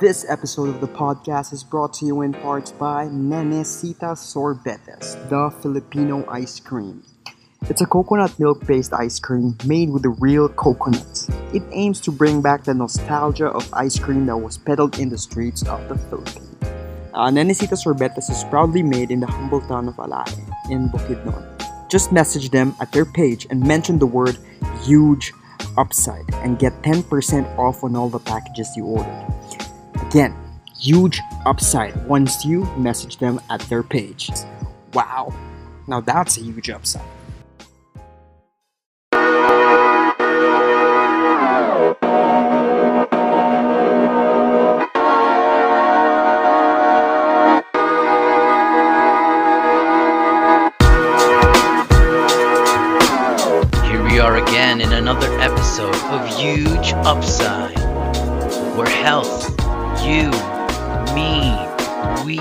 This episode of the podcast is brought to you in parts by Nenecita Sorbetes, the Filipino ice cream. It's a coconut milk based ice cream made with the real coconuts. It aims to bring back the nostalgia of ice cream that was peddled in the streets of the Philippines. Uh, Nenecita Sorbetes is proudly made in the humble town of Alae in Bukidnon. Just message them at their page and mention the word huge upside and get 10% off on all the packages you ordered. Again, huge upside once you message them at their page. Wow, now that's a huge upside. Here we are again in another episode of Huge Upside, where health, you, me, we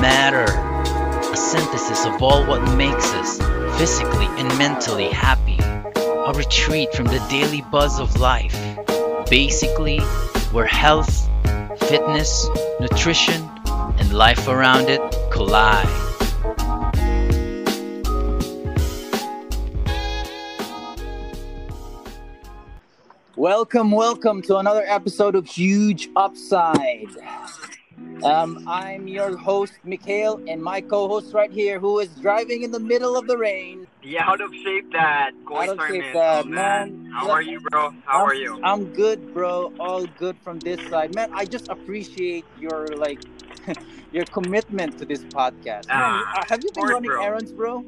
matter. A synthesis of all what makes us physically and mentally happy. A retreat from the daily buzz of life. Basically, where health, fitness, nutrition, and life around it collide. Welcome, welcome to another episode of Huge Upside. Um, I'm your host, Mikhail, and my co host right here, who is driving in the middle of the rain. Yeah, out of shape dad. Out of shape dad, Oh, man. How are you, bro? How I'm, are you? I'm good, bro. All good from this side. Man, I just appreciate your, like, your commitment to this podcast. Ah, have you been course, running bro. errands, bro?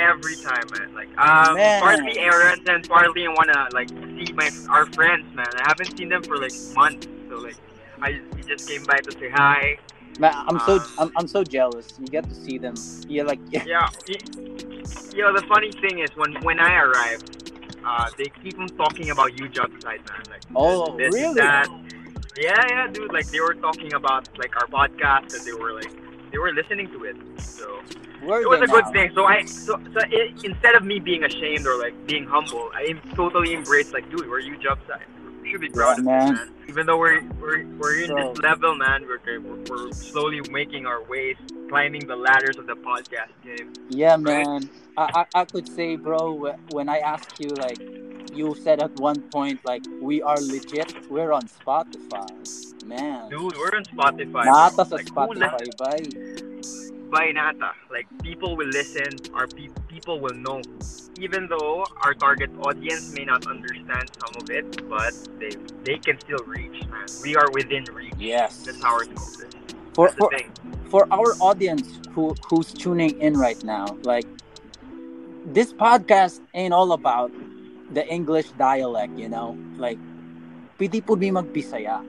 Every time, man. Like, um, Man. partly errands and partly I wanna like see my our friends, man. I haven't seen them for like months, so like, I he just came by to say hi. Man, I'm so Um, I'm, I'm so jealous. You get to see them. You're like, Yeah. Yeah. You know, the funny thing is when when I arrived, uh, they keep on talking about you job site, man. Like, Oh, this, really? That. Yeah, yeah, dude. Like they were talking about like our podcast, and they were like they were listening to it. So. it was a good now? thing. So I, so, so it, instead of me being ashamed or like being humble, I am totally embraced like, dude, we're Huge Upside. We should be proud Yeah, of man. this, man. Even though we're we're, we're in So- this level, man, we're, we're we're slowly making our ways, climbing the ladders of the podcast game. Yeah, man. I, I, I could say, bro, when I asked you, like, you said at one point, like, we are legit. We're on Spotify. Man. Dude, we're on Spotify. Nata sa Like, Spotify, bye. by Nata. Like people will listen, our pe- people will know. Even though our target audience may not understand some of it, but they they can still reach, man. We are within reach. Yes. That's how our goal is. For, for, thing. for our audience who who's tuning in right now, like, this podcast ain't all about the English dialect, you know? Like, pwede po magbisaya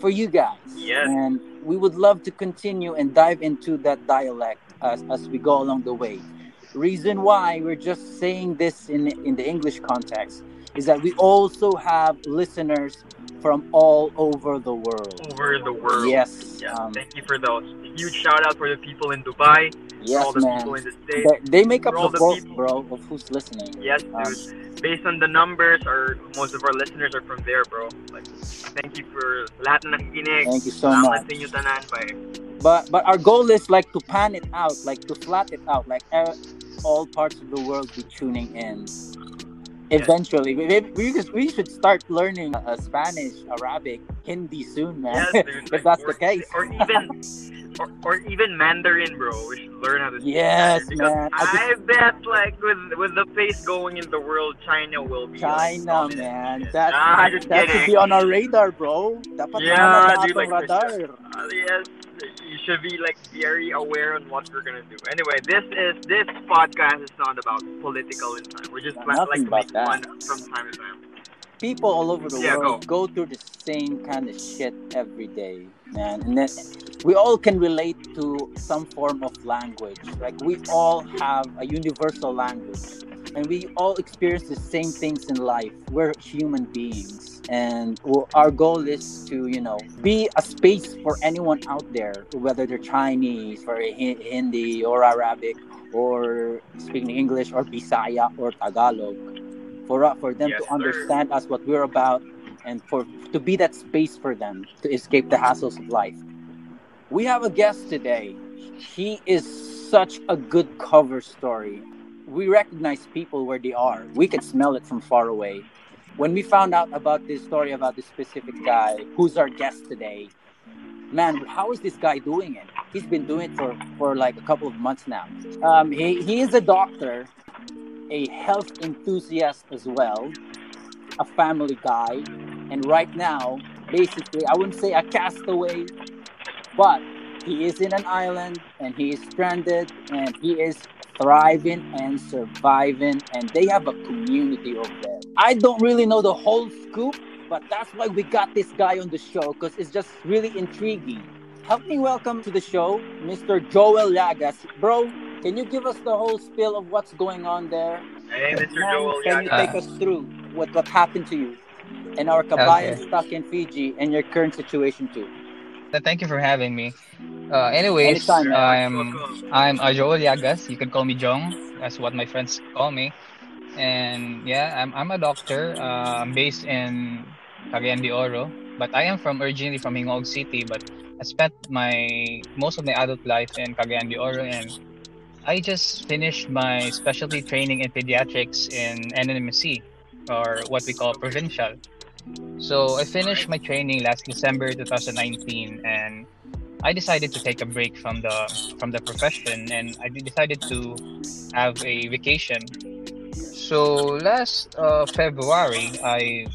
for you guys. Yes. And we would love to continue and dive into that dialect as, as we go along the way. Reason why we're just saying this in in the English context is that we also have listeners from all over the world. over the world. Yes. Yeah. Um, Thank you for those. Huge shout out for the people in Dubai, yes, all the man. people in the States. They, they make up all the the bulk, people. bro, of who's listening. Yes, Um, dude. Based on the numbers, or most of our listeners are from there, bro. Like, thank you for lahat na nakikinig. Thank you so much. sa inyo tanan, bye. But but our goal is like to pan it out, like to flat it out, like all parts of the world be tuning in. Eventually, we, we, just, we should start learning uh, Spanish, Arabic, Hindi soon, man. Yes, dude. if that's or, the case. Or even, or, or even Mandarin, bro. We should learn how to speak Yes. Man. I I, bet, like, with with the pace going in the world, China will be. China, man. That, ah, just that should be on our radar, bro. Dapat Yeah, dude, like, radar. Uh, yes, you should be like very aware on what we're gonna do. Anyway, this is this podcast is not about political in time. We're just like, nothing like make about fun from time to time. People all over the Yeah, world go. through the same kind of shit every day, man. And then we all can relate to some form of language. Like we all have a universal language. And we all experience the same things in life. We're human beings. And our goal is to, you know, be a space for anyone out there, whether they're Chinese or Hindi or Arabic or speaking English or Bisaya or Tagalog, for uh, for them Yes, to sir. understand us what we're about and for to be that space for them to escape the hassles of life. We have a guest today. He is such a good cover story. We recognize people where they are. We can smell it from far away. When we found out about this story about this specific guy, who's our guest today, man, how is this guy doing it? He's been doing it for, for like a couple of months now. Um, he, he is a doctor, a health enthusiast as well, a family guy, and right now, basically, I wouldn't say a castaway, but he is in an island and he is stranded and he is thriving and surviving, and they have a community over there. I don't really know the whole scoop, but that's why we got this guy on the show because it's just really intriguing. Help me welcome to the show, Mr. Joel Lagas. Bro, can you give us the whole spill of what's going on there? Hey, Mr. Man, Joel. Can you take us through what, what happened to you and our kabayan Okay. stuck in Fiji and your current situation too? Th- Thank you for having me. Uh, anyways, Anytime. I'm I'm uh, Joel Llagas. You can call me Jong. That's what my friends call me. And yeah, I'm I'm a doctor. Uh, I'm based in Cagayan de Oro, but I am from originally from Gingoog City. But I spent my most of my adult life in Cagayan de Oro, and I just finished my specialty training in pediatrics in NMMC, or what we call provincial. So I finished my training last December 2019, and I decided to take a break from the from the profession, and I decided to have a vacation. So last uh, February, I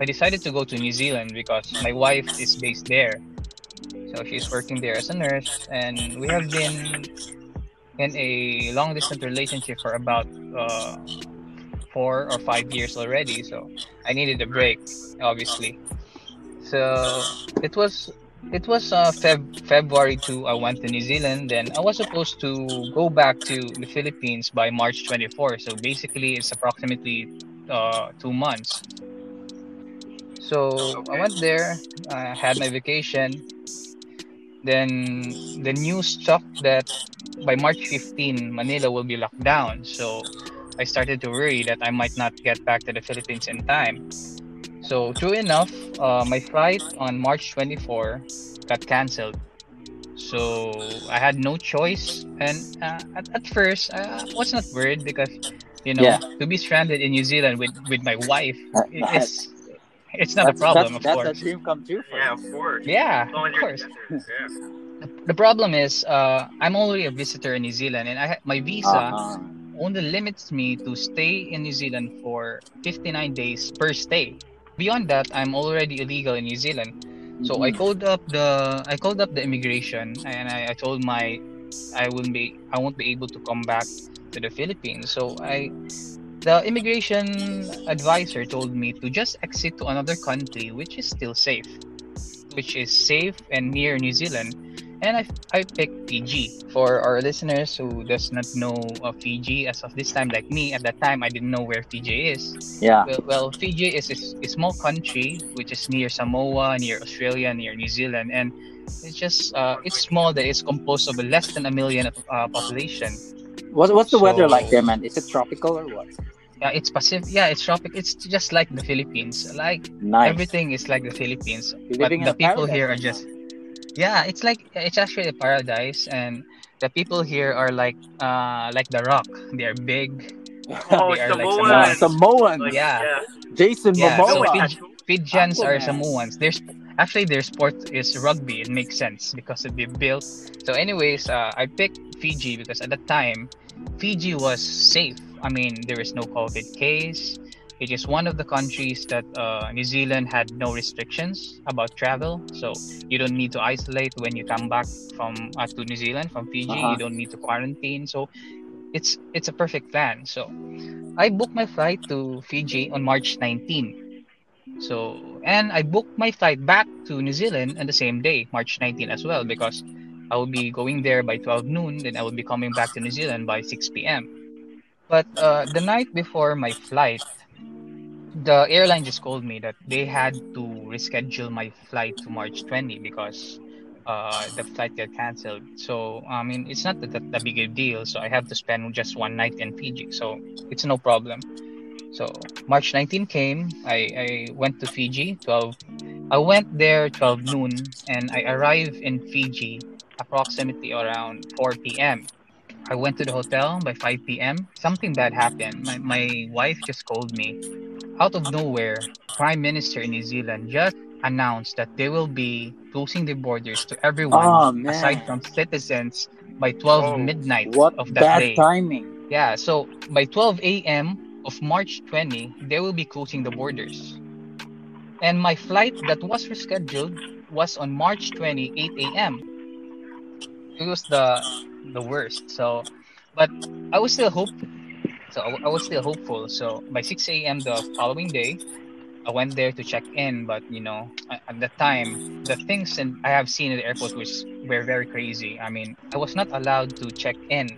I decided to go to New Zealand because my wife is based there. So she's working there as a nurse, and we have been in a long distance relationship for about uh, four or five years already. So I needed a break, obviously. So it was it was uh, Feb- February 2 I went to New Zealand then I was supposed to go back to the Philippines by March 24 so basically it's approximately uh, two months so I went there I had my vacation then the news struck that by March 15 Manila will be locked down so I started to worry that I might not get back to the Philippines in time so true enough, uh, my flight on March 24 got cancelled. So I had no choice, and uh, at, at first uh, I was not worried because you know Yeah. to be stranded in New Zealand with, with my wife Uh, it's it's not a problem, that's, of that's course. a dream come true for Yeah, of course. Yeah, As long as of course. Yeah. The, the problem is uh, I'm only a visitor in New Zealand, and I ha- my visa Uh-huh. Only limits me to stay in New Zealand for 59 days per stay. Beyond that, I'm already illegal in New Zealand. So I Mhm. called up the I called up the immigration and I, I told my I wouldn't be I won't be able to come back to the Philippines. So I the immigration advisor told me to just exit to another country which is still safe, which is safe and near New Zealand. And I, I picked Fiji. For our listeners who does not know of Fiji as of this time, like me, at that time I didn't know where Fiji is. Yeah. Well, well Fiji is a small country which is near Samoa, near Australia, near New Zealand, and it's just uh, it's small. That it's composed of less than a million uh, population. What, what's the weather like there, man? Is it tropical or what? Yeah, it's Pacific. Yeah, it's tropic. It's just like the Philippines. Like Nice. everything is like the Philippines, You're but the people paradise here are just yeah. It's like it's actually a paradise, and the people here are like uh like the Rock. They are big. Oh, They are like now. Samoans. Like, Yeah. Jason Yeah, Momoa. so Samoa. Fiji, Fijians are Samoans. There's actually their sport is rugby. It makes sense because they built. So, anyways, uh, I picked Fiji because at the time, Fiji was safe. I mean, there is no COVID case. It is one of the countries that uh, New Zealand had no restrictions about travel. So you don't need to isolate when you come back from uh, to New Zealand from Fiji. Uh-huh. You don't need to quarantine. So it's it's a perfect plan. So I booked my flight to Fiji on March 19. So and I booked my flight back to New Zealand on the same day, March 19 as well, because I will be going there by 12 noon, then I will be coming back to New Zealand by 6 p.m. But uh, the night before my flight, the airline just called me that they had to reschedule my flight to March 20 because uh, the flight got canceled. So I mean, it's not that, that, big a deal. So I have to spend just one night in Fiji. So it's no problem. So March 19 came. I, I went to Fiji 12. I went there 12 noon and I arrived in Fiji approximately around 4 p.m. I went to the hotel by 5 p.m. Something bad happened. My, my wife just called me. Out of nowhere, Prime Minister in New Zealand just announced that they will be closing the borders to everyone Oh, aside from citizens by 12 Oh. midnight What of that bad day. timing. Yeah, so by 12 a.m. of March 20, they will be closing the borders. And my flight that was rescheduled was on March 20, 8 a.m. It was the the worst. So, but I was still hopeful. So I, I was still hopeful. So by 6 a.m. the following day, I went there to check in. But you know, at, the time, the things and I have seen at the airport was were very crazy. I mean, I was not allowed to check in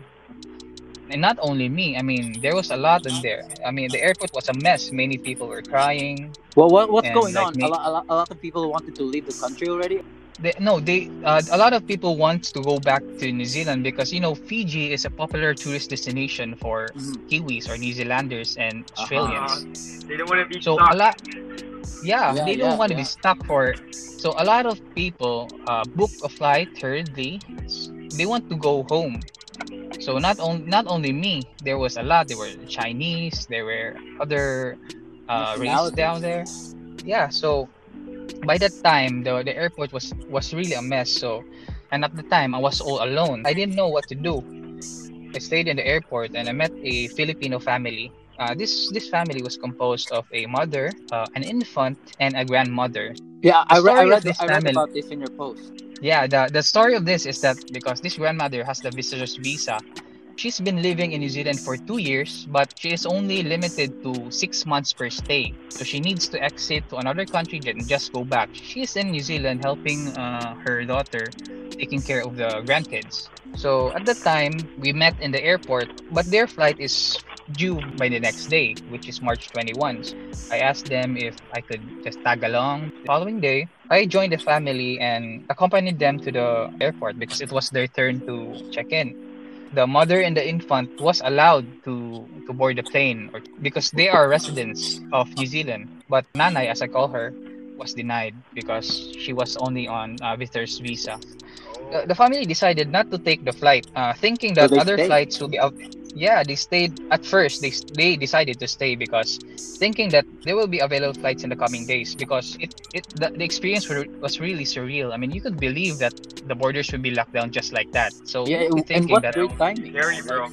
and not only me i mean there was a lot in there i mean the airport was a mess many people were crying Well, what, what's going like on? me- A, lot, a, lot, a lot of people wanted to leave the country already. They, no they uh, a lot of people want to go back to new zealand because you know fiji is a popular tourist destination for Mhm. kiwis or new zealanders and Uh-huh. australians. They don't want to be so stuck. a lot yeah, Yeah, they don't yeah, want to be stuck for so a lot of people uh, book a flight thirdly. They want to go home. So not only not only me there was a lot. There were chinese there were other uh races down there. Yeah so by that time the the airport was was really a mess so and at the time i was all alone i didn't know what to do i stayed in the airport and i met a filipino family uh, this this family was composed of a mother uh, an infant and a grandmother Yeah, I, re- I read. this I read family- about this in your post. yeah, the the story of this is that because this grandmother has the visitor's visa, she's been living in New Zealand for two years, but she is only limited to six months per stay. So she needs to exit to another country and just go back. She is in New Zealand helping uh, her daughter taking care of the grandkids. So at the time, we met in the airport, but their flight is due by the next day, which is March 21. I asked them if I could just tag along. The following day, I joined the family and accompanied them to the airport because it was their turn to check in. The mother and the infant was allowed to, to board the plane or, because they are residents of New Zealand. But Nanay, as I call her, was denied because she was only on a visitor's visa. The, the family decided not to take the flight, uh, thinking that other stayed? flights will be out. Yeah, they stayed at first. They they decided to stay because thinking that there will be available flights in the coming days because it, it the, the experience were, was really surreal. I mean, you could believe that the borders would be locked down just like that. So Yeah, you will be and thinking what that great timing. Scary, bro.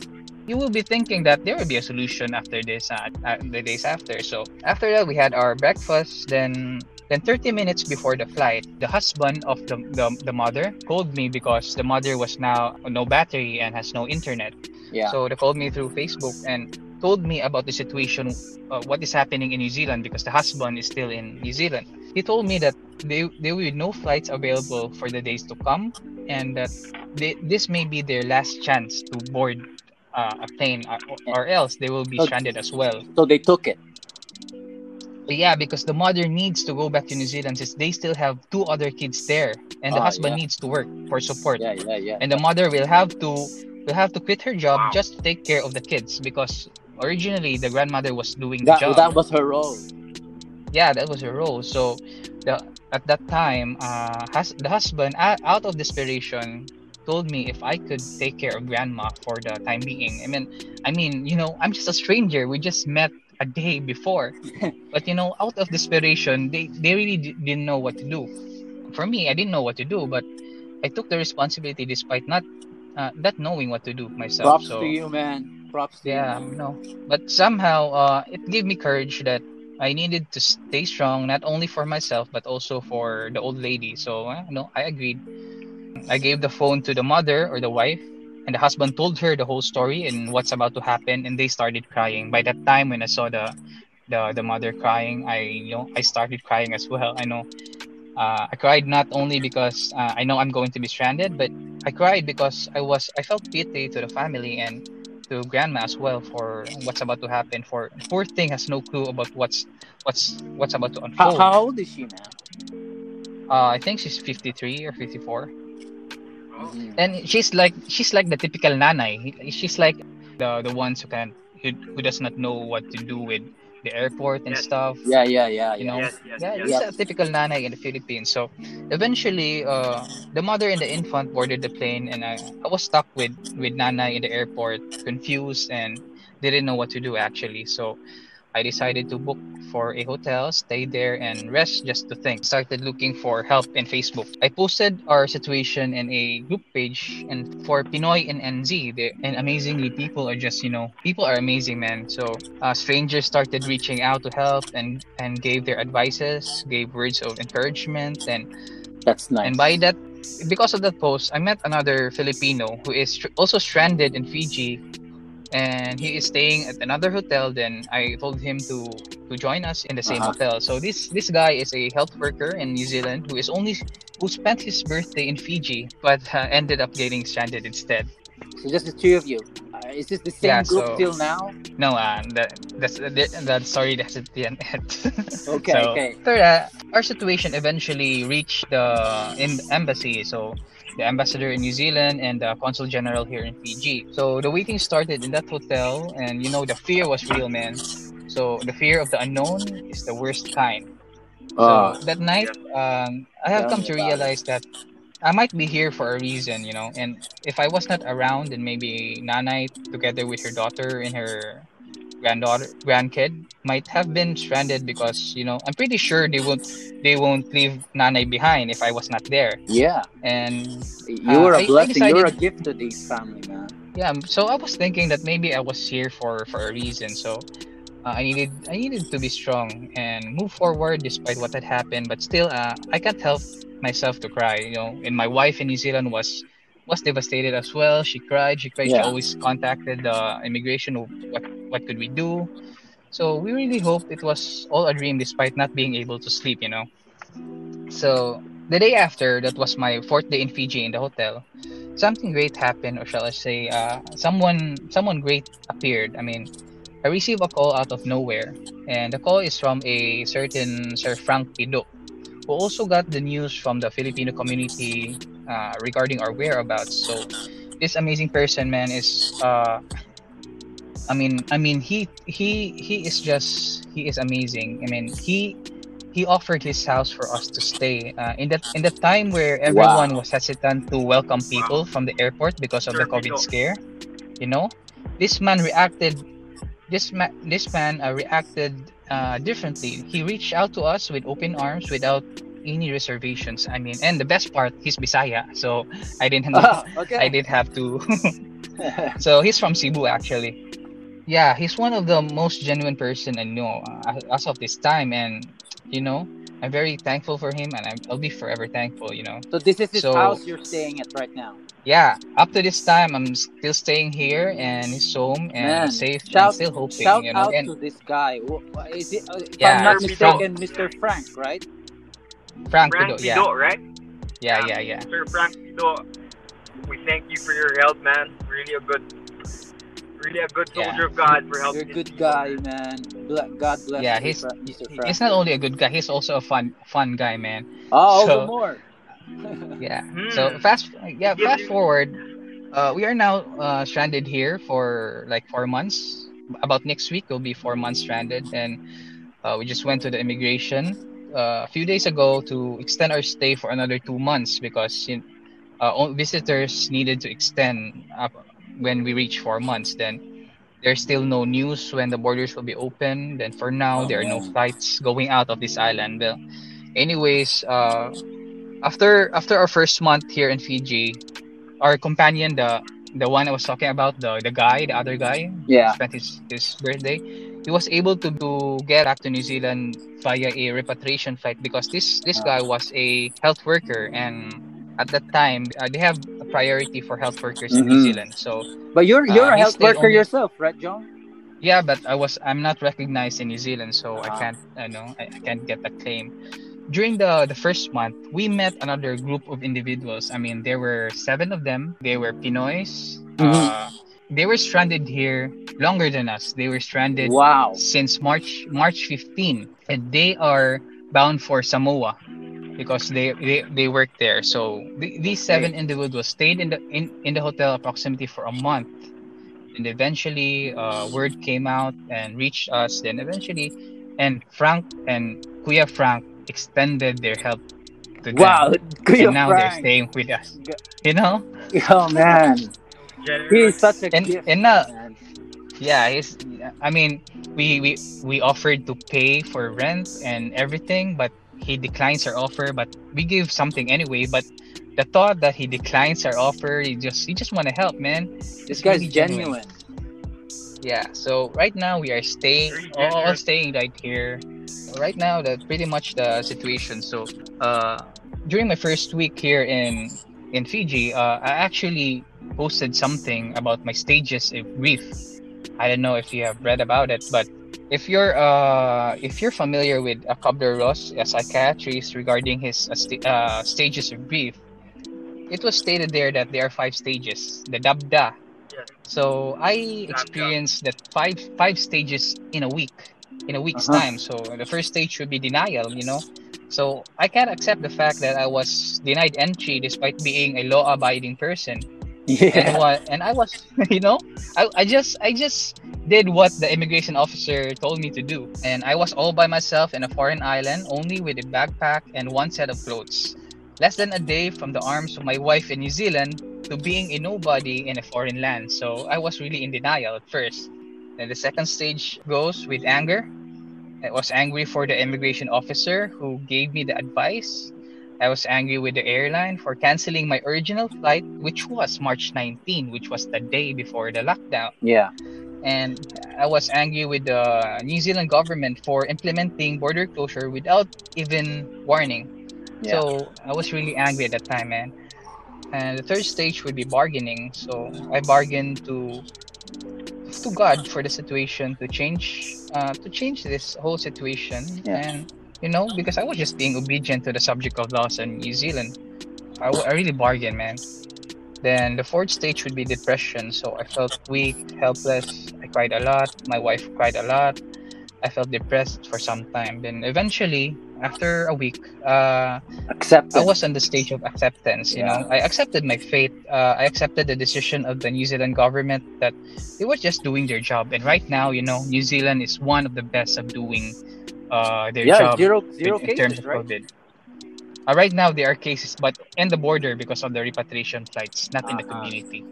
you will be thinking that there will be a solution after this uh, uh, the days after so after that we had our breakfast then then 30 minutes before the flight the husband of the, the, the mother called me because the mother was now no battery and has no internet Yeah. so they called me through facebook and told me about the situation uh, what is happening in new zealand because the husband is still in new zealand he told me that they, there will be no flights available for the days to come and that they, this may be their last chance to board uh, a plane or, or else they will be Okay. stranded as well so they took it. Yeah because the mother needs to go back to new zealand since they still have two other kids there and the Ah, husband yeah. needs to work for support Yeah, yeah, yeah. and the mother will have to will have to quit her job Wow. just to take care of the kids because originally the grandmother was doing the that, job that was her role. yeah that was her role so the at that time uh has the husband uh, out of desperation told me if i could take care of grandma for the time being i mean i mean you know i'm just a stranger we just met a day before but you know out of desperation they they really d- didn't know what to do for me i didn't know what to do but i took the responsibility despite not uh, not knowing what to do myself Props so to you, man. Props to yeah, you. man. no. But somehow, uh, it gave me courage that I needed to stay strong, not only for myself but also for the old lady. So, uh, no, I agreed. I gave the phone to the mother or the wife, and the husband told her the whole story and what's about to happen, and they started crying. By that time, when I saw the the, the mother crying, I you know I started crying as well. I know. Uh, I cried not only because uh, I know I'm going to be stranded, but I cried because I was I felt pity to the family and to grandma as well for what's about to happen. For poor thing has no clue about what's what's what's about to unfold. how old is she, man? Uh, I think she's 53 or 54, Oh, and she's like she's like the typical nanay. She's like the the ones who can who, who does not know what to do with the airport and Yes. stuff. Yeah, yeah, yeah, You yeah. know, Yes, yes, yeah, yes. it's a typical nanay in the Philippines. So eventually, uh, the mother and the infant boarded the plane, and I, I was stuck with with nanay in the airport, confused and they didn't know what to do actually. So I decided to book for a hotel, stay there, and rest just to think. Started looking for help in Facebook. I posted our situation in a group page, and for Pinoy and NZ, they, and amazingly, people are just you know, people are amazing, man. So uh, strangers started reaching out to help and and gave their advices, gave words of encouragement, and That's nice. and by that, because of that post, I met another Filipino who is also stranded in Fiji, and he is staying at another hotel. Then I told him to to join us in the same Uh-huh. hotel. So this this guy is a health worker in New Zealand who is only who spent his birthday in Fiji, but uh, ended up getting stranded instead. so just the two of you. Uh, is this the same Yeah, group so- till now? No, uh, that that's that, that story that's at the end. Okay, so, okay. After that, our situation eventually reached the em- embassy. So the ambassador in New Zealand and the consul general here in Fiji. So the waiting started in that hotel, and you know the fear was real, man. So the fear of the unknown is the worst kind. So that night, um, I have come to realize that I might be here for a reason, you know. And if I was not around, then maybe Nanay, together with her daughter and her granddaughter, grandkid, might have been stranded because you know I'm pretty sure they won't they won't leave Nanay behind if I was not there. yeah. And You Uh, were I a blessing. You were a gift to this family, man. yeah, so I was thinking that maybe I was here for for a reason. So uh, I needed I needed to be strong and move forward despite what had happened. But still, uh, I can't help myself to cry. You know, and my wife in New Zealand was was devastated as well. She cried. She cried. She always contacted the immigration. What what could we do? So we really hope it was all a dream, despite not being able to sleep. You know. So the day after, that was my fourth day in Fiji in the hotel. Something great happened, or shall I say, uh, someone someone great appeared. I mean, I received a call out of nowhere, and the call is from a certain Sir Frank Pido, who also got the news from the Filipino community uh, regarding our whereabouts. So this amazing person, man, is uh, I mean, I mean, he he he is just he is amazing. I mean, he he offered his house for us to stay uh, in that in the time where everyone Wow. was hesitant to welcome people from the airport because of the COVID scare. You know, this man reacted. This man, this man uh, reacted uh, differently. He reached out to us with open arms without any reservations. I mean, and the best part, he's Bisaya, so I didn't. Ah, okay. I did have to. so he's from Cebu actually. Yeah, he's one of the most genuine person I know uh, as of this time, and you know, I'm very thankful for him, and I'm, I'll be forever thankful. You know, so this is his So- house you're staying at right now. yeah. Up to this time, I'm still staying here and his home and Man, safe shout- and still hoping. Shout you know, out and to this guy. Wh- wh- Is it, uh, if Yeah, I'm not mistaken, Mr. Frank, right? Frank, Frank Pido, yeah, Pido, right? yeah, yeah, yeah. Sir Frank Pido, we thank you for your help, man. Really a good, really a good Yeah. soldier of God for helping. You're a good people, guy, man. man. God bless Yeah, you, he's- Mr. Frank. He's not only a good guy; he's also a fun, fun guy, man. Oh, so- more. Yeah. Hmm. So fast, yeah, fast forward. Uh, we are now uh, stranded here for like four months. About next week, we'll be four months stranded, and uh, we just went to the immigration uh, a few days ago to extend our stay for another two months because you uh, visitors needed to extend up when we reach four months. Then there's still no news when the borders will be open. Then for now, Oh, there are no flights going out of this island. Well, anyways, uh, after after our first month here in Fiji, our companion, the the one I was talking about, the the guy, the other guy, Yeah. spent his his birthday. He was able to, to get back to New Zealand via a repatriation flight because this this guy was a health worker and at that time uh, they have a priority for health workers in New Mhm. Zealand. So But you're you're Uh, a health worker only- yourself, right, Jong? yeah, but I was I'm not recognized in New Zealand, so I Ah. can't I know I, I can't get the claim. During the the first month, we met another group of individuals. I mean, there were seven of them. They were Pinoys. Mhm. Uh, they were stranded here longer than us. They were stranded Wow. since March March 15, and they are bound for Samoa because they they, they work there. So th- these seven individuals stayed in the in, in the hotel approximately for a month, and eventually uh, word came out and reached us. Then eventually and frank and kuya frank extended their help to them. Wow, Kuya and now they're staying with us. You know? Oh man, he's such a and gift. and now man. yeah he's i mean we we we offered to pay for rent and everything but he declines our offer but we give something anyway but the thought that he declines our offer he just he just want to help man. This It's guy's really genuine. yeah so right now we are staying Very all, all staying right here. Right now that's pretty much the situation so uh during my first week here in in fiji uh i actually posted something about my stages of grief. I don't know if you have read about it but if you're uh if you're familiar with uh, Kubler Ross, a psychiatrist regarding his uh, sta- uh, stages of grief, it was stated there that there are five stages. The dabda, Yes. so I experienced that five five stages in a week, in a week's Uh-huh. time. So the first stage would be denial, you know. So I can't accept the fact that I was denied entry despite being a law-abiding person. And Yeah. what? And I was, you know, I, I just I just did what the immigration officer told me to do, and I was all by myself in a foreign island, only with a backpack and one set of clothes. Less than a day from the arms of my wife in New Zealand to being a nobody in a foreign land. So I was really in denial at first. Then the second stage goes with anger. I was angry for the immigration officer who gave me the advice. I was angry with the airline for canceling my original flight, which was March 19, which was the day before the lockdown. Yeah. And I was angry with the New Zealand government for implementing border closure without even warning. Yeah. So I was really angry at that time, man. And the third stage would be bargaining. So I bargained to to God for the situation to change uh, to change this whole situation. Yeah. And you know, because I was just being obedient to the subject of laws in New Zealand. I, w- I really bargained, man. Then the fourth stage would be depression. So I felt weak, helpless. I cried a lot. My wife cried a lot. I felt depressed for some time. Then eventually, after a week, uh, Accept I was on the stage of acceptance. You know, I accepted my fate. Uh, I accepted the decision of the New Zealand government that they were just doing their job. And right now, you know, New Zealand is one of the best of doing uh, their yeah, job zero in, zero in terms cases, of right? COVID. Uh, right now, there are cases, but in the border because of the repatriation flights, not in the Uh-huh. community.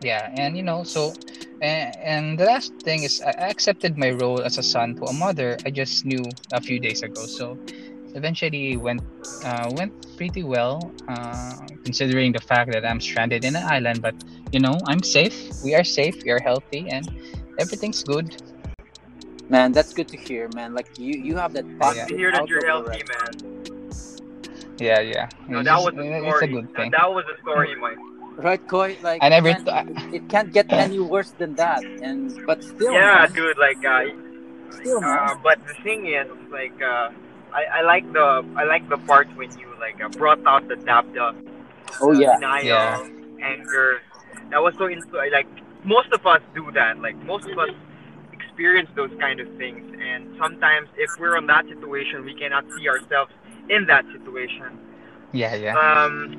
Yeah, and you know, so and, and the last thing is I I accepted my role as a son to a mother I just knew a few days ago. So eventually went uh, went pretty well, uh, considering the fact that I'm stranded in an island. But you know, I'm safe. We are safe. We are healthy, and everything's good. Man, that's good to hear, man. Like you, you have that Yeah. positive to hear that you're healthy, already. man. Yeah, yeah. No, It's that just- was a it's story. a good That, thing. that was a story, Mike. Right, Koi? Like I never man, th- it, it can't get any worse than that. And but still, yeah, man, dude. Like, uh, still, man. uh, but the thing is, like, uh, I, I like the I like the part when you like uh, brought out the dabda, Oh yeah, denial, Yeah. anger. That was so into like most of us do that. Like most of us experience those kind of things, and sometimes if we're in that situation, we cannot see ourselves in that situation. Yeah, yeah. Um,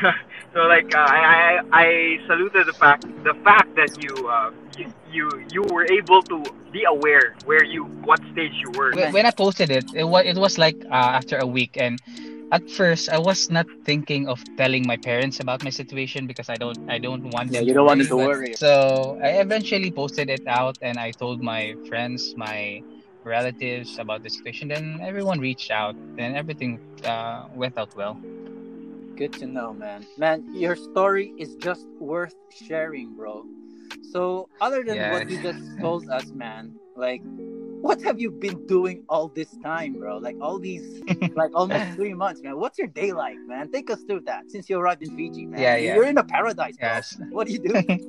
so like uh, I, I I saluted the fact the fact that you uh, you, you you were able to be aware where you what stage you were. when, when I posted it, it was it was like uh, after a week, and at first I was not thinking of telling my parents about my situation because I don't I don't want Yeah, them. you don't want them to worry. So I eventually posted it out, and I told my friends, my relatives about the situation. Then everyone reached out, and everything uh, went out well. Good to know, man. Man, your story is just worth sharing, bro. So, other than what you just told us, man, like, what have you been doing all this time, bro? Like, all these, like, almost three months, man. What's your day like, man? Take us through that since you arrived in Fiji, man. Yeah, yeah. You're in a paradise, bro. Yes. What do you do?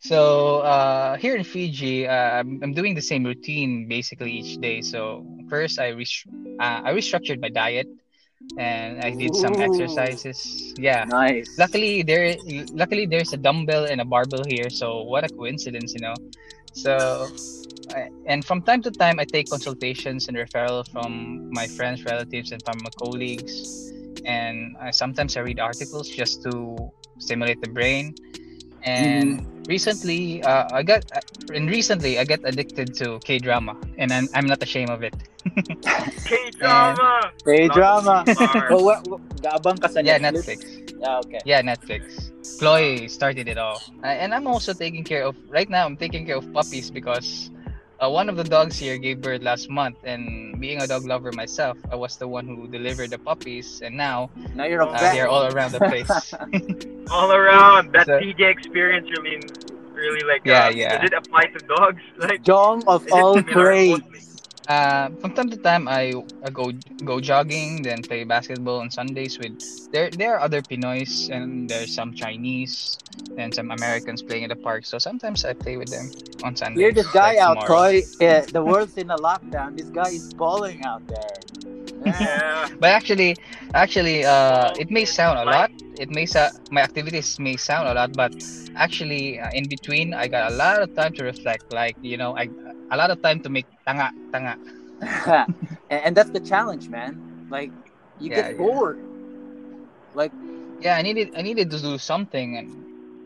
So uh, here in Fiji, uh, I'm, I'm doing the same routine basically each day. So first, I res- uh, I restructured my diet, and I did some Ooh. exercises. Yeah. nice. Luckily, there luckily there's a dumbbell and a barbell here. So what a coincidence, you know. So, and from time to time, I take consultations and referral from my friends, relatives, and from my colleagues. And I, sometimes I read articles just to stimulate the brain. And recently, uh, I got uh, and recently I got addicted to K drama, and I'm, I'm not ashamed of it. K drama. K drama. Stars. Oh, what, what, gaabang ka sa yeah, Netflix? Netflix. Yeah, okay. Yeah, Netflix. Chloe started it all, uh, and I'm also taking care of. Right now, I'm taking care of puppies because uh, one of the dogs here gave birth last month, and being a dog lover myself, I was the one who delivered the puppies, and now Now you're a uh, they're all around the place. All around. That So- PJ experience really, really like. Yeah, uh, yeah. Does it apply to dogs? Like. Jong of all similar trades. Mostly? Uh, from time to time, I, I go go jogging, then play basketball on Sundays with. There there are other Pinoys and there's some Chinese and some Americans playing in the park. So sometimes I play with them on Sundays. Hear this guy like out, tomorrow. Koy. Yeah, the world's in a lockdown. This guy is balling out there. Yeah. Yeah. But actually, actually, uh, it may sound a lot. It may sa- my activities may sound a lot, but actually, uh, in between, I got a lot of time to reflect. Like you know, I a lot of time to make tanga tanga. and, that's the challenge, man. Like you Yeah, get yeah. bored. Like yeah i needed i needed to do something and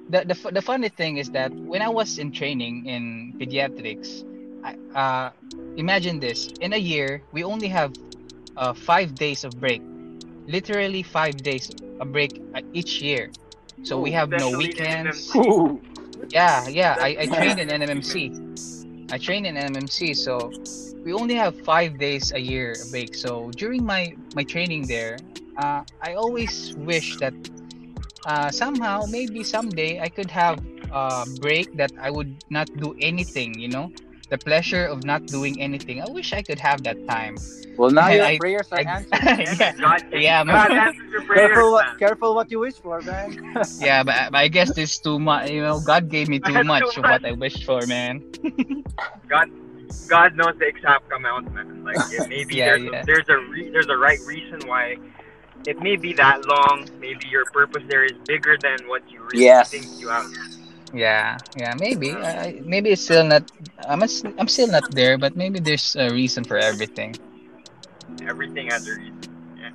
the, the, the funny thing is that when i was in training in pediatrics I, uh, imagine this in a year we only have uh, five days of break. Literally five days a break uh, each year. So we Oh, have no weekends. Yeah yeah I, I trained in nmmc i trained in nmmc so we only have five days a year a break. So during my my training there uh, i always wish that uh, somehow maybe someday i could have a break that i would not do anything you know the pleasure of not doing anything i wish i could have that time well now And your I- prayers are I- answered. yeah, God, yeah, God man. answers your prayers, Careful what man. careful what you wish for, man. yeah but, but i guess this too much you know god gave me too Too much of what i wished for man God, God knows the exact amount, man. Like yeah, maybe Yeah, there's, yeah. A, there's a re- there's a right reason why it may be that long. Maybe your purpose there is bigger than what you really Yes. think you have. Yeah, yeah, maybe. Uh, maybe it's still not. I'm s- I'm still not there, but maybe there's a reason for everything. Everything has a reason. Yeah.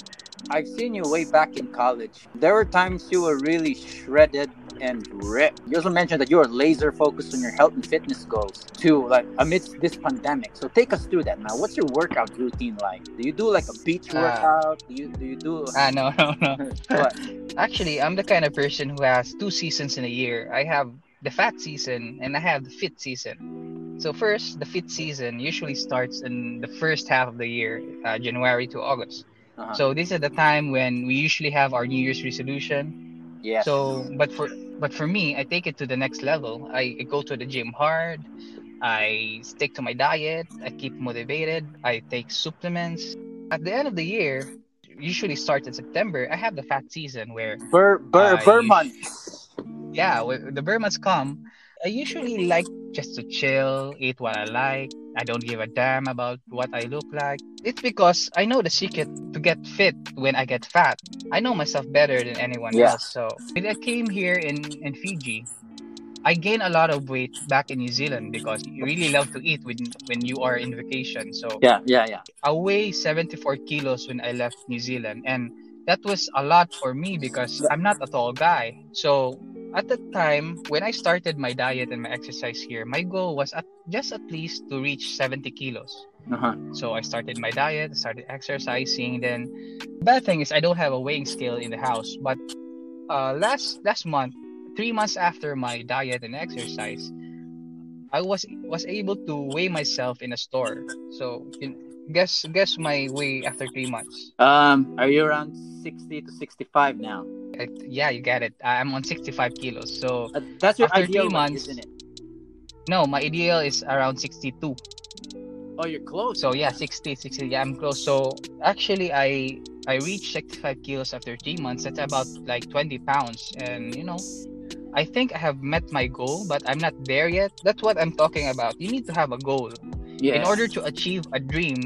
I've seen you way back in college. There were times you were really shredded and ripped. You also mentioned that you were laser focused on your health and fitness goals too, like amidst this pandemic. So take us through that now. What's your workout routine like? Do you do like a beach Ah. workout? Do you do you do Ah, no, no, no. what? Actually, I'm the kind of person who has two seasons in a year. I have the fat season and I have the fit season. So first, the fit season usually starts in the first half of the year, uh, January to August. Uh-huh. So this is the time when we usually have our New Year's resolution. Yeah. So, but for but for me, I take it to the next level. I, I go to the gym hard. I stick to my diet. I keep motivated. I take supplements. At the end of the year, usually starts in September. I have the fat season where, Bur Bur Bur month. Yeah, when the bear months come. I usually like just to chill, eat what I like. I don't give a damn about what I look like. It's because I know the secret to get fit when I get fat. I know myself better than anyone Yeah. else. So when I came here in, in Fiji, I gained a lot of weight back in New Zealand because you really love to eat when when you are in vacation. So Yeah, yeah, yeah. I weigh 74 kilos when I left New Zealand, and that was a lot for me because I'm not a tall guy. So at the time when I started my diet and my exercise here, my goal was at just at least to reach 70 kilos. Uh-huh. So I started my diet, started exercising. Then, bad thing is I don't have a weighing scale in the house. But uh, last last month, three months after my diet and exercise, I was was able to weigh myself in a store. So guess guess my weight after three months. Um, are you around sixty to sixty-five now? I, yeah, you get it. I'm on 65 kilos. So Uh, that's your After ideal three months- isn't it? no, my ideal is around 62. Oh, you're close. So yeah, 60, 60. Yeah, I'm close. So actually, I I reached 65 kilos after three months. That's about like 20 pounds, and you know, I think I have met my goal, but I'm not there yet. That's what I'm talking about. You need to have a goal. Yeah. In order to achieve a dream,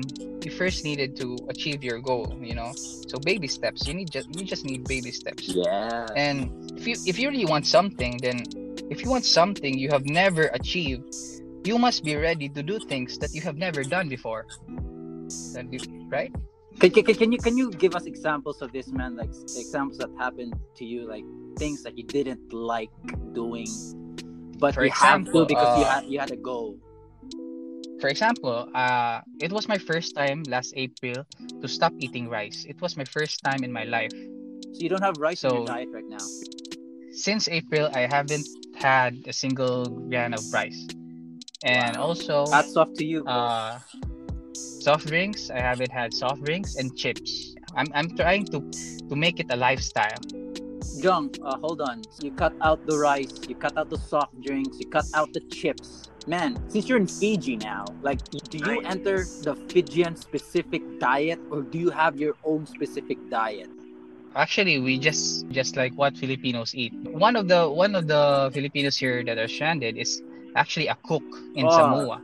you first needed to achieve your goal. You know, so baby steps. You need just you just need baby steps. yeah. And if you if you really want something, then if you want something you have never achieved, you must be ready to do things that you have never done before. That you- Right? Can, can, can you can you give us examples of this, man? Like examples that happened to you, like things that you didn't like doing, but For you have to because you uh, had you had a go. For example, uh, it was my first time last April to stop eating rice. It was my first time in my life. So you don't have rice in your diet right now. Since April, I haven't had a single grain of rice. And Wow. also, that's off to you. bro. uh, soft drinks. I haven't had soft drinks and chips. I'm, I'm trying to to make it a lifestyle. Jong, uh, hold on. You cut out the rice, you cut out the soft drinks, you cut out the chips. Man, since you're in Fiji now, like, do you Nice. enter the Fijian specific diet or do you have your own specific diet? Actually, we just just like what Filipinos eat. One of the one of the Filipinos here that are stranded is actually a cook in Oh, Samoa.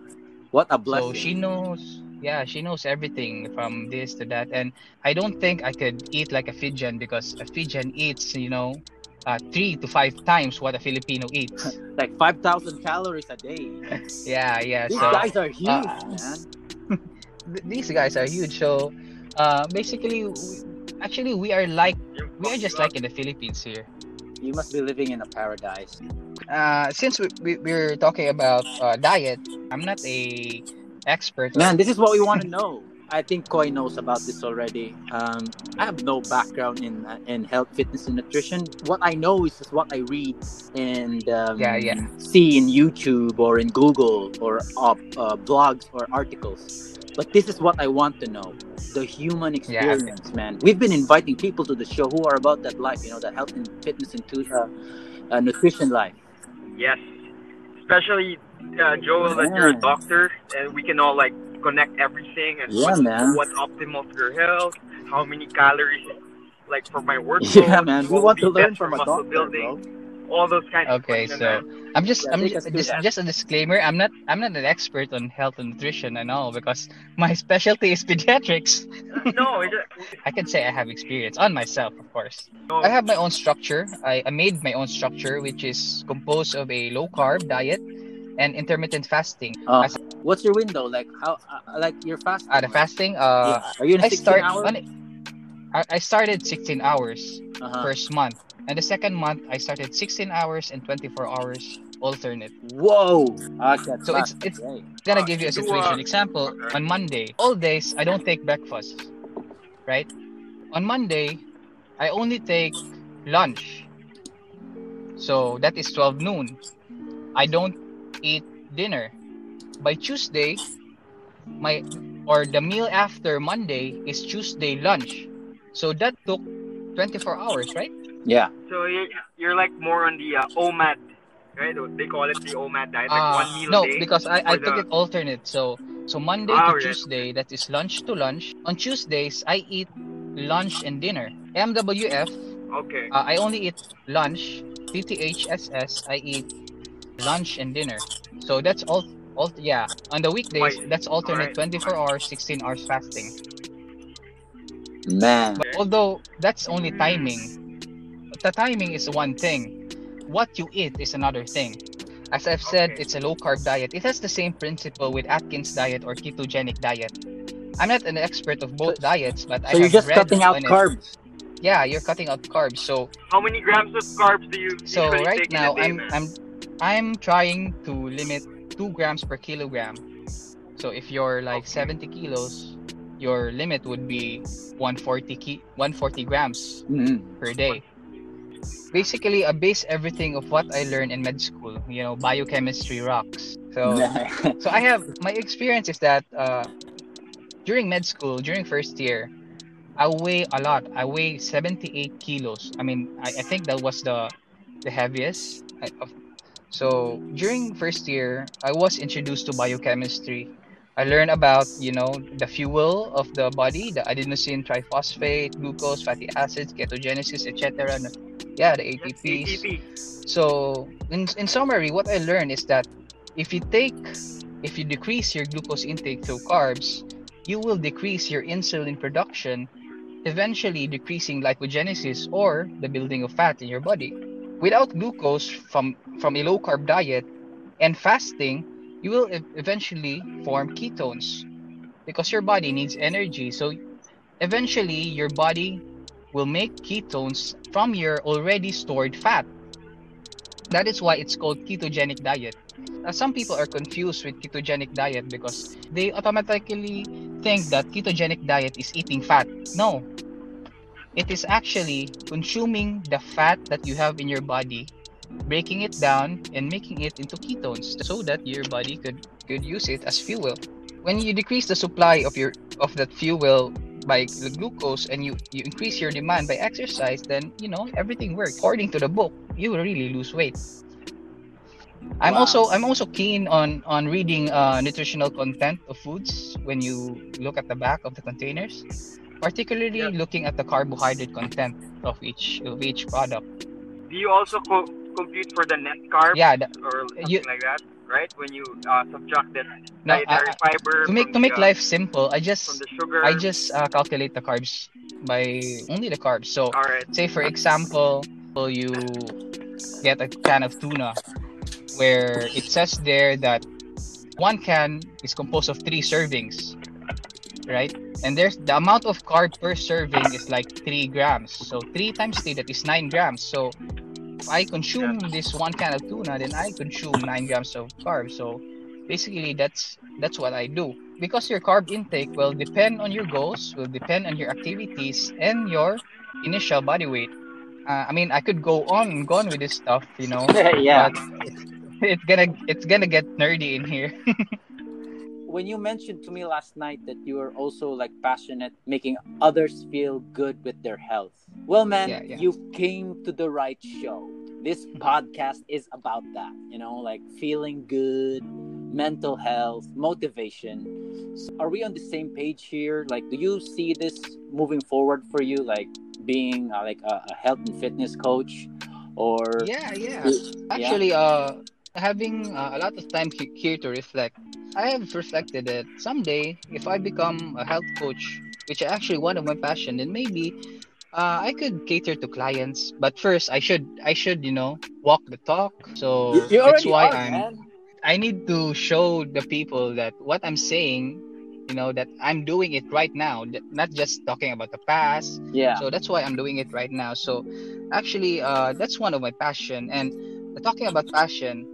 What a blessing! So she knows, yeah, she knows everything from this to that. And I don't think I could eat like a Fijian because a Fijian eats, you know, uh, three to five times what a Filipino eats. like 5,000 calories a day. yeah, yeah. These So guys are huge, uh, man. these guys are huge. So uh, basically, we- actually, we are like we are just like in the Philippines here. You must be living in a paradise. Uh, since we, we we're talking about uh, diet, I'm not a expert. Man, this is what we want to know. I think Koi knows about this already. Um, I have no background in uh, in health, fitness, and nutrition. What I know is just what I read and um, Yeah, yeah. see in YouTube or in Google or uh, uh, blogs or articles. But this is what I want to know: the human Yeah. experience, man. We've been inviting people to the show who are about that life, you know, that health and fitness and uh, uh, nutrition life. Yes. Especially uh, Joel, that you're a doctor, and we can all like connect everything and Yeah, what, man. what's optimal for your health, how many calories, like for my workload. Yeah, man. We what want to learn from a muscle doctor, building, bro. all those kinds of Okay, questions. so I'm just Yeah, I'm just, us through just just a disclaimer. I'm not I'm not an expert on health and nutrition and all because my specialty is pediatrics. no, it's I can say I have experience on myself, of course. no, I have my own structure. I, I made my own structure, which is composed of a low carb diet and intermittent fasting. Uh, As- what's your window like? How uh, like your fasting? Uh, the fasting, uh, Yeah. Are you in a I 16 start hour? I, I started 16 hours Uh-huh. first month, and the second month I started 16 hours and 24 hours alternate. Whoa. Okay, So it's- fast. it's- Great. gonna Uh, give you a situation. Example, okay. on Monday, all days I don't take breakfast, right? On Monday, I only take lunch. So that is 12 noon. I don't eat dinner. By Tuesday, my or the meal after Monday is Tuesday lunch. So that took 24 hours, right? Yeah. so you're, you're like more on the uh, OMAD, right? They call it the OMAD diet, like Uh, one meal no, a day. because I, I for took it alternate. So so Monday Ah, to okay. Tuesday, that is lunch to lunch. On Tuesdays, I eat lunch and dinner. MWF, Okay. uh, I only eat lunch. TTHSS, I eat lunch and dinner. So that's all. All yeah. On the weekdays, Wait, that's alternate alright. 24 hours, 16 hours fasting. Man. But although that's only timing, the timing is one thing. What you eat is another thing. As I've said, Okay. it's a low carb diet. It has the same principle with Atkins diet or ketogenic diet. I'm not an expert of both diets, but I So you're have just read cutting out on it. carbs. Yeah, you're cutting out carbs. So How many grams of carbs do you so right take now in a day, I'm man? I'm I'm trying to limit two grams per kilogram. So if you're like 70 kilos, your limit would be 140 ki- 140 grams Mhm. per day. Basically, I base everything of what I learned in med school. You know, biochemistry rocks. So, so I have my experience is that uh, during med school, during first year, I weigh a lot. I weigh 78 kilos. I mean, I, I think that was the the heaviest. I, of, so during first year, I was introduced to biochemistry. I learned about you know the fuel of the body, the adenosine triphosphate, glucose, fatty acids, ketogenesis, etc. Yeah, the ATPs. ATP. So in in summary, what I learned is that if you take if you decrease your glucose intake through carbs, you will decrease your insulin production, eventually decreasing lipogenesis or the building of fat in your body. Without glucose from from a low carb diet and fasting, you will eventually form ketones because your body needs energy. So eventually your body will make ketones from your already stored fat. That is why it's called ketogenic diet. Uh, some people are confused with ketogenic diet because they automatically think that ketogenic diet is eating fat. No. It is actually consuming the fat that you have in your body, breaking it down and making it into ketones so that your body could could use it as fuel. When you decrease the supply of your of that fuel by the glucose and you you increase your demand by exercise, then you know everything works. According to the book, you will really lose weight. I'm Wow. also I'm also keen on on reading uh, nutritional content of foods when you look at the back of the containers, particularly Yep. looking at the carbohydrate content of each of each product. Do you also co- compute for the net carb Yeah, the, or something you- like that? Right? When you uh, subtract the no, dietary fiber to make to make the, life simple, I just. I just uh, calculate the carbs by only the carbs. So right. say for example you get a can of tuna where it says there that one can is composed of three servings right and there's the amount of carb per serving is like three grams so three times three that is nine grams so if i consume this one can of tuna then i consume nine grams of carbs so basically that's that's what i do because your carb intake will depend on your goals will depend on your activities and your initial body weight uh, I mean, I could go on and go on with this stuff, you know. yeah. But it's, it's gonna it's gonna get nerdy in here. when you mentioned to me last night that you are also like passionate making others feel good with their health well man Yeah, yeah. you came to the right show this podcast is about that you know like feeling good mental health motivation so are we on the same page here like do you see this moving forward for you like being uh, like a, a health and fitness coach or yeah, yeah. Yeah. Actually, uh, having uh, a lot of time here to reflect, I have reflected that someday, if I become a health coach, which is actually one of my passion, then maybe uh, I could cater to clients. But first, I should I should you know walk the talk. So you, you that's why are, I'm man. I need to show the people that what I'm saying, you know, that I'm doing it right now, not just talking about the past. yeah So that's why I'm doing it right now. So actually, uh, that's one of my passion. And talking about passion,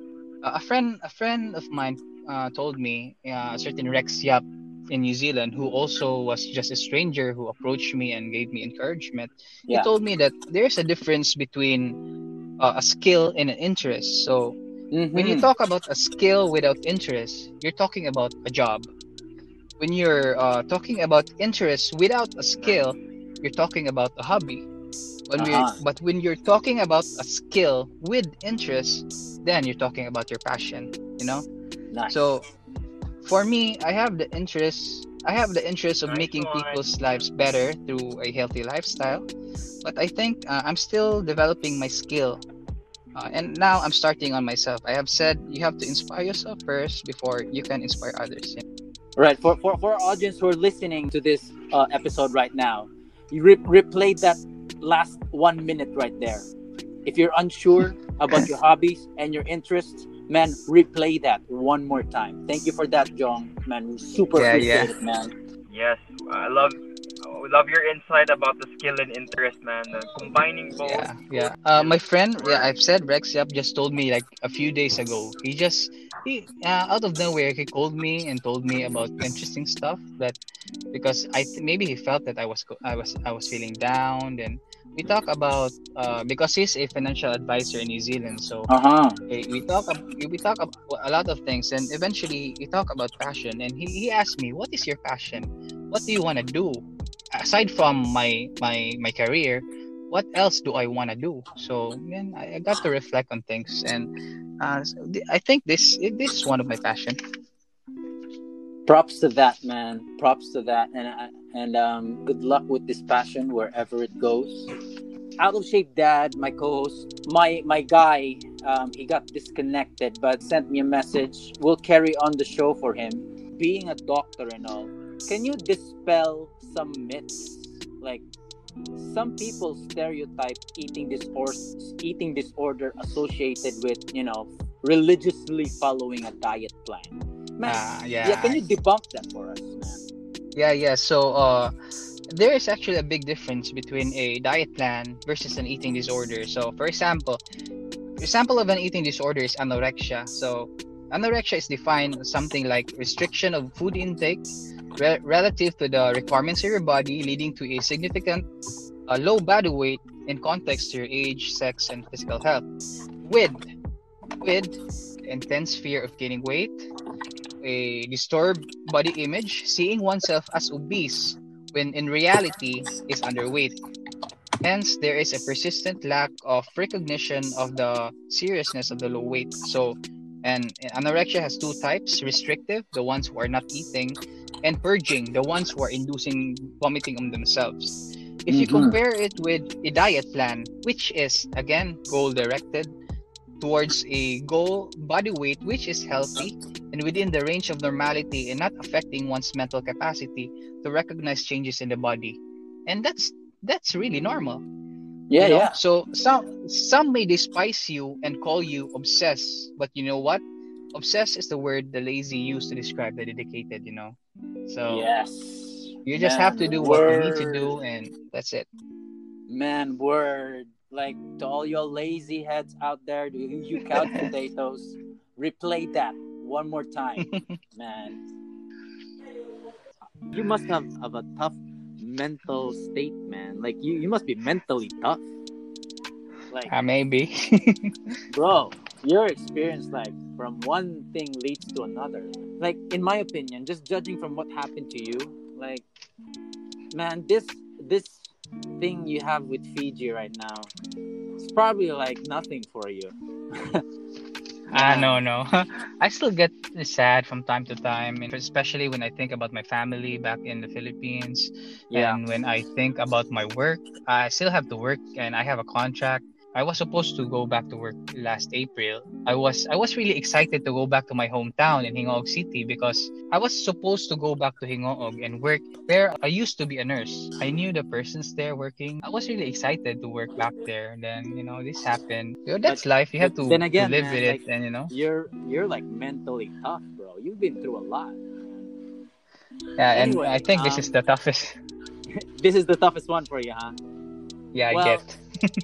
a friend, a friend of mine, uh, told me uh, a certain Rex Yap in New Zealand, who also was just a stranger who approached me and gave me encouragement. Yeah. He told me that there's a difference between uh, a skill and an interest. So when you Mhm. talk about a skill without interest, you're talking about a job. When you're uh, talking about interest without a skill, you're talking about a hobby. When Uh-huh. but when you're talking about a skill with interest, then you're talking about your passion. You know. nice. So, for me, I have the interest. I have the interest of Nice making one. people's lives better through a healthy lifestyle. But I think uh, I'm still developing my skill. Uh, and now I'm starting on myself. I have said you have to inspire yourself first before you can inspire others. Right. For, for, for our audience who are listening to this uh, episode right now, you re- replay that last one minute right there. If you're unsure about your hobbies and your interests, man, replay that one more time. Thank you for that, Jong. Man, we super Yeah, appreciate yeah. it, man. Yes, I love I love your insight about the skill and interest, man. Uh, combining both. Yeah, yeah. Uh, my friend, yeah, I've said Rex Yap just told me like a few days ago. He just he uh, out of nowhere he called me and told me about interesting stuff that because I th- maybe he felt that I was I was I was feeling down. and we talk about uh, because he's a financial advisor in New Zealand, so Uh huh. we, we talk ab- we talk about a lot of things and eventually we talk about passion and he, he asked me what is your passion what do you want to do aside from my my my career what else do i want to do so man I, I got to reflect on things and uh, i think this this is one of my passion Props to that, man. Props to that, and I- and um, good luck with this passion wherever it goes. Out of shape dad, my co-host, my my guy, um, he got disconnected, but sent me a message. We'll carry on the show for him. Being a doctor and all, can you dispel some myths? Like some people stereotype eating disorder, eating disorder associated with you know religiously following a diet plan. Man, Ah, yeah. yeah, can you debunk that for us, man? yeah yeah so uh there is actually a big difference between a diet plan versus an eating disorder. So, for example, example of an eating disorder is anorexia. So, anorexia is defined as something like restriction of food intake re- relative to the requirements of your body, leading to a significant uh, low body weight in context to your age, sex, and physical health. With with intense fear of gaining weight, a disturbed body image, seeing oneself as obese when in reality is underweight. Hence, there is a persistent lack of recognition of the seriousness of the low weight. So, and anorexia has two types restrictive, the ones who are not eating, and purging, the ones who are inducing vomiting on themselves. If you Mhm. compare it with a diet plan, which is again goal directed towards a goal body weight which is healthy and within the range of normality and not affecting one's mental capacity to recognize changes in the body. And that's that's really normal. Yeah, you know? yeah. So some some may despise you and call you obsessed, but you know what? Obsessed is the word the lazy use to describe the dedicated, you know. So yes. you just Man, have to do what you need to do and that's it. Man, word. Like to all your lazy heads out there, you, you couch potatoes, replay that one more time, man. You must have, have a tough mental state, man. Like you, you must be mentally tough. Like, Uh, maybe. bro, your experience, like from one thing leads to another. Like in my opinion, just judging from what happened to you, like, man, this this thing you have with Fiji right now, it's probably like nothing for you. Ah, no, no. I still get sad from time to time, and especially when I think about my family back in the Philippines. Yeah. And when I think about my work, I still have to work and I have a contract. I was supposed to go back to work last April. I was I was really excited to go back to my hometown in Gingoog City because I was supposed to go back to Gingoog and work where I used to be a nurse. I knew the persons there working. I was really excited to work back there. Then, you know, this happened. You know, that's life. You have to, then again, to live man, with it like- and you know. You're you're like mentally tough, bro. You've been through a lot. Yeah, and Anyway, I think this is um, the toughest. This is the toughest one for you, huh? Yeah, I well, get.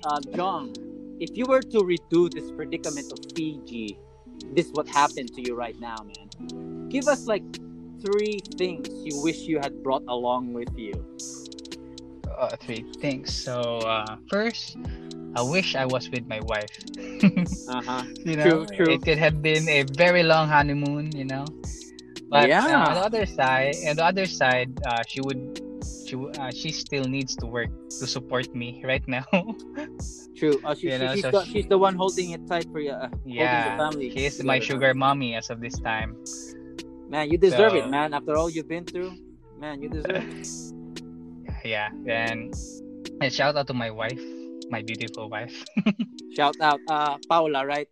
Uh, Jong, if you were to redo this predicament of Fiji, this what happened to you right now, man. Give us like three things you wish you had brought along with you. Uh, three things. So uh, first, I wish I was with my wife. Uh huh. you know, True, true. it could have been a very long honeymoon. You know, but uh, Yeah. on the other side, on the other side, uh, she would, she uh, she still needs to work to support me right now. True. Uh, she, know, she's, so the, she's the one holding it tight for you. Uh, holding yeah, the family. she is my sugar mommy as of this time. Man, you deserve it, man. After all you've been through, man, you deserve it. Yeah, and, and shout out to my wife, my beautiful wife. Shout out, uh, Paula, right?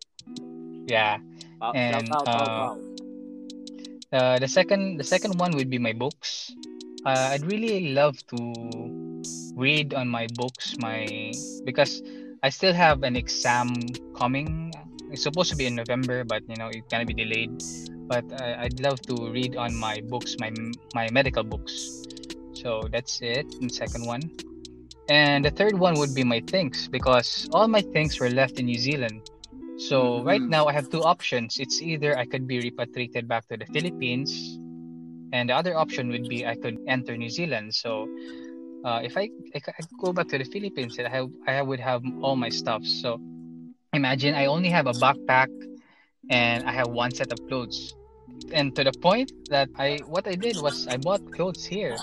yeah. Pa- And, shout out, uh, Paula. Uh, the second the second one would be my books. Uh, I'd really love to read on my books my because I still have an exam coming. It's supposed to be in November, but you know it's gonna be delayed. But I, I'd love to read on my books, my my medical books. So that's it. The second one, and the third one would be my things because all my things were left in New Zealand. So right Mhm. now I have two options. It's either I could be repatriated back to the Philippines, and the other option would be I could enter New Zealand. So uh, if I could go back to the Philippines, I I would have all my stuff. So imagine I only have a backpack and I have one set of clothes. And to the point that I what I did was I bought clothes here.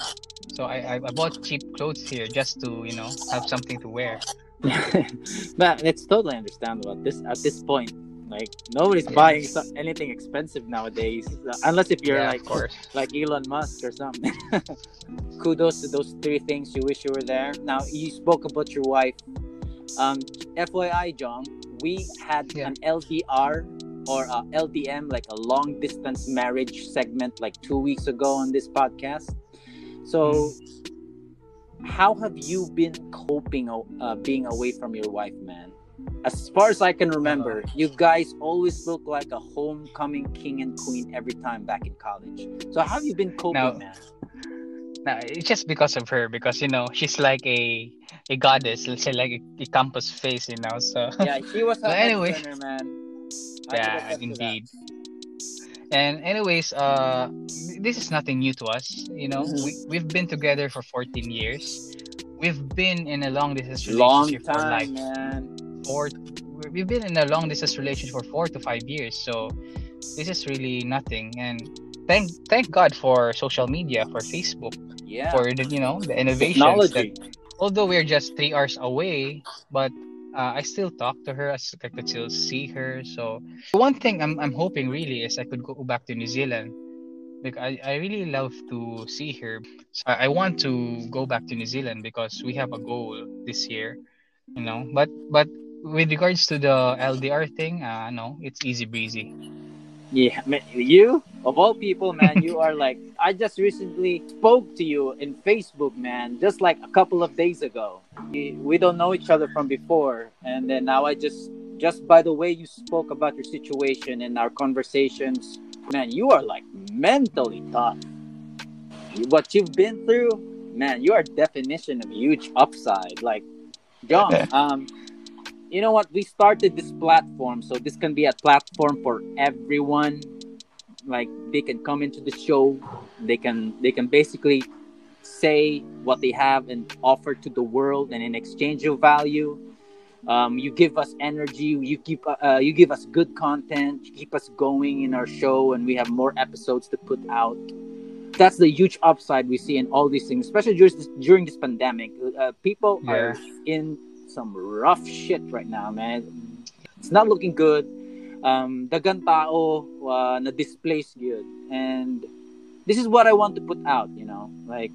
So I, I I bought cheap clothes here just to you know have something to wear. but it's totally understandable at this at this point. Like nobody's Yeah. buying so- anything expensive nowadays, unless if you're yeah, like like Elon Musk or something. Kudos to those three things you wish you were there. Now you spoke about your wife. Um, FYI, Jong, we had Yeah. an LDR or a LDM, like a long distance marriage segment, like two weeks ago on this podcast. So, how have you been coping uh, being away from your wife, man? As far as I can remember, you guys always look like a homecoming king and queen every time back in college. So, how have you been coping, Now- man? Nah, it's just because of her because you know she's like a a goddess. Let's say like a, a campus face, you know. So Yeah, she was But anyway. man. I yeah, attest to that. indeed. And anyways, uh, this is nothing new to us. You know, Mhm. we we've been together for 14 years. We've been in a long distance Long relationship for like time, man. Four. We've been in a long distance relationship for four to five years. So this is really nothing. And thank thank God for social media, for Facebook, Yeah. for the you know the innovations that although we're just three hours away, but uh, I still talk to her. I could still see her. So one thing I'm I'm hoping really is I could go back to New Zealand. because I, I really love to see her. So I, I want to go back to New Zealand because we have a goal this year, you know. But but with regards to the LDR thing, uh, no, it's easy breezy. Yeah, man, you of all people, man, you are like I just recently spoke to you in Facebook, man, just like a couple of days ago. We we don't know each other from before, and then now I just just by the way you spoke about your situation and our conversations, man, you are like mentally tough. What you've been through, man, you are definition of huge upside. Like, Jong, um, you know what? We started this platform, so this can be a platform for everyone. Like they can come into the show, they can they can basically say what they have and offer to the world, and in exchange of value, um, you give us energy. You keep uh, you give us good content. You keep us going in our show, and we have more episodes to put out. That's the huge upside we see in all these things, especially during this, during this pandemic. Uh, people are in some rough shit right now, man. It's not looking good. Um, dagan tao uh, na displaced good. And this is what I want to put out, you know? Like,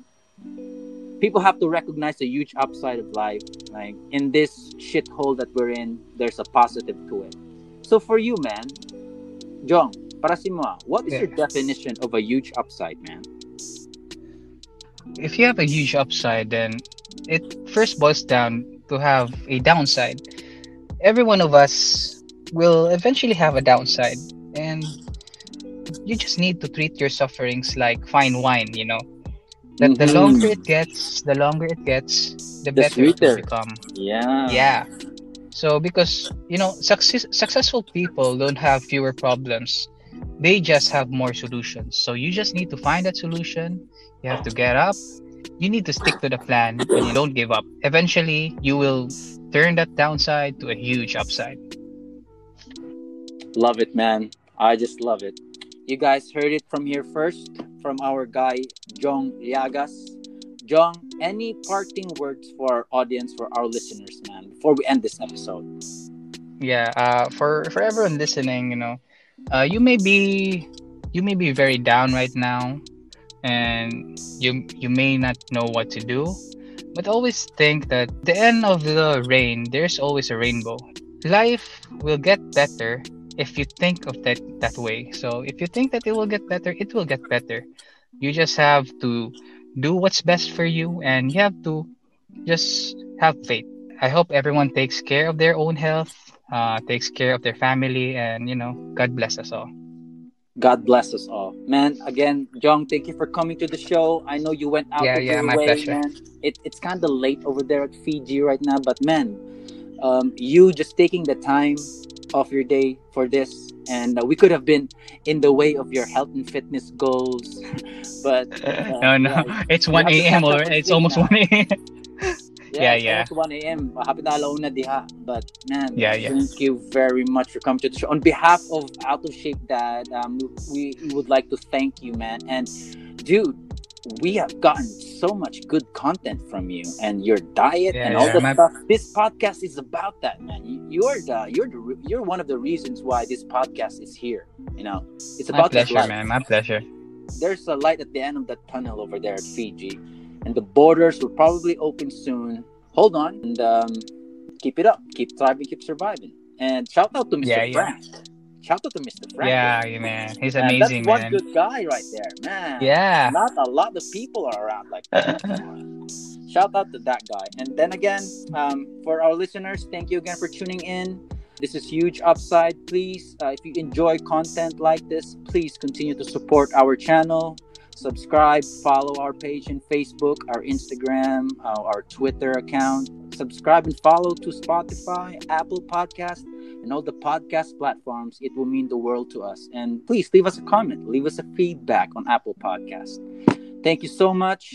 people have to recognize the huge upside of life. Like, in this shithole that we're in, there's a positive to it. So for you, man, Jong, para si mo, what is Yeah. your definition of a huge upside, man? if you have a huge upside, then it first boils down to have a downside. Every one of us will eventually have a downside, and you just need to treat your sufferings like fine wine, you know. That the Mhm. longer it gets, the longer it gets, the, The better it sweeter. will become. Yeah. Yeah. So because you know, success successful people don't have fewer problems. They just have more solutions. So you just need to find that solution. You have to get up. You need to stick to the plan and you don't give up. Eventually, you will turn that downside to a huge upside. Love it, man. I just love it. You guys heard it from here first from our guy, Jong Liagas. Jong, any parting words for our audience, for our listeners, man, before we end this episode? Yeah, uh, for for everyone listening, you know, uh, you may be you may be very down right now, and you you may not know what to do, but always think that the end of the rain, there's always a rainbow. Life will get better if you think of that that way. So if you think that it will get better, it will get better. You just have to do what's best for you, and you have to just have faith. I hope everyone takes care of their own health uh, takes care of their family, and you know, God bless us all. God bless us all, man. Again, Jong, thank you for coming to the show. I know you went out Yeah, of yeah, my way, pleasure. man. It, it's kind of late over there at Fiji right now, but man, um, you just taking the time of your day for this, and uh, we could have been in the way of your health and fitness goals, but uh, no, no, yeah, it's 1 a.m. or it's almost now. 1 a.m. Yeah, it's yeah. almost 1 a.m. Happy na alauna diha. But man, Yeah, yeah. thank you very much for coming to the show. On behalf of Out of Shape Dad, um, we, we would like to thank you, man. And dude, we have gotten so much good content from you and your diet Yeah, and all yeah, the my- stuff. This podcast is about that, man. You, you're the you're the you're one of the reasons why this podcast is here. You know, it's My about this pleasure, man. My pleasure. there's a light at the end of that tunnel over there at Fiji, and the borders will probably open soon. Hold on and um, keep it up, keep thriving, keep surviving. And shout out to Mr. Yeah, yeah. Shout out to Mr. Frank. Yeah, yeah, man. He's Man, amazing, that's one man. good guy right there, man. Yeah. Not a lot of people are around like that. Shout out to that guy. And then again, um, for our listeners, thank you again for tuning in. This is huge upside. Please, uh, if you enjoy content like this, please continue to support our channel. Subscribe, follow our page in Facebook, our Instagram, uh, our Twitter account. Subscribe and follow to Spotify, Apple Podcast, and all the podcast platforms. It will mean the world to us. And please leave us a comment, leave us a feedback on Apple Podcast. Thank you so much.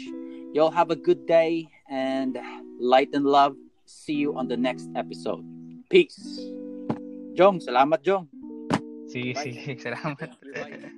Y'all have a good day and light and love. See you on the next episode. Peace. Jong, salamat Jong. Sige, sige. Salamat.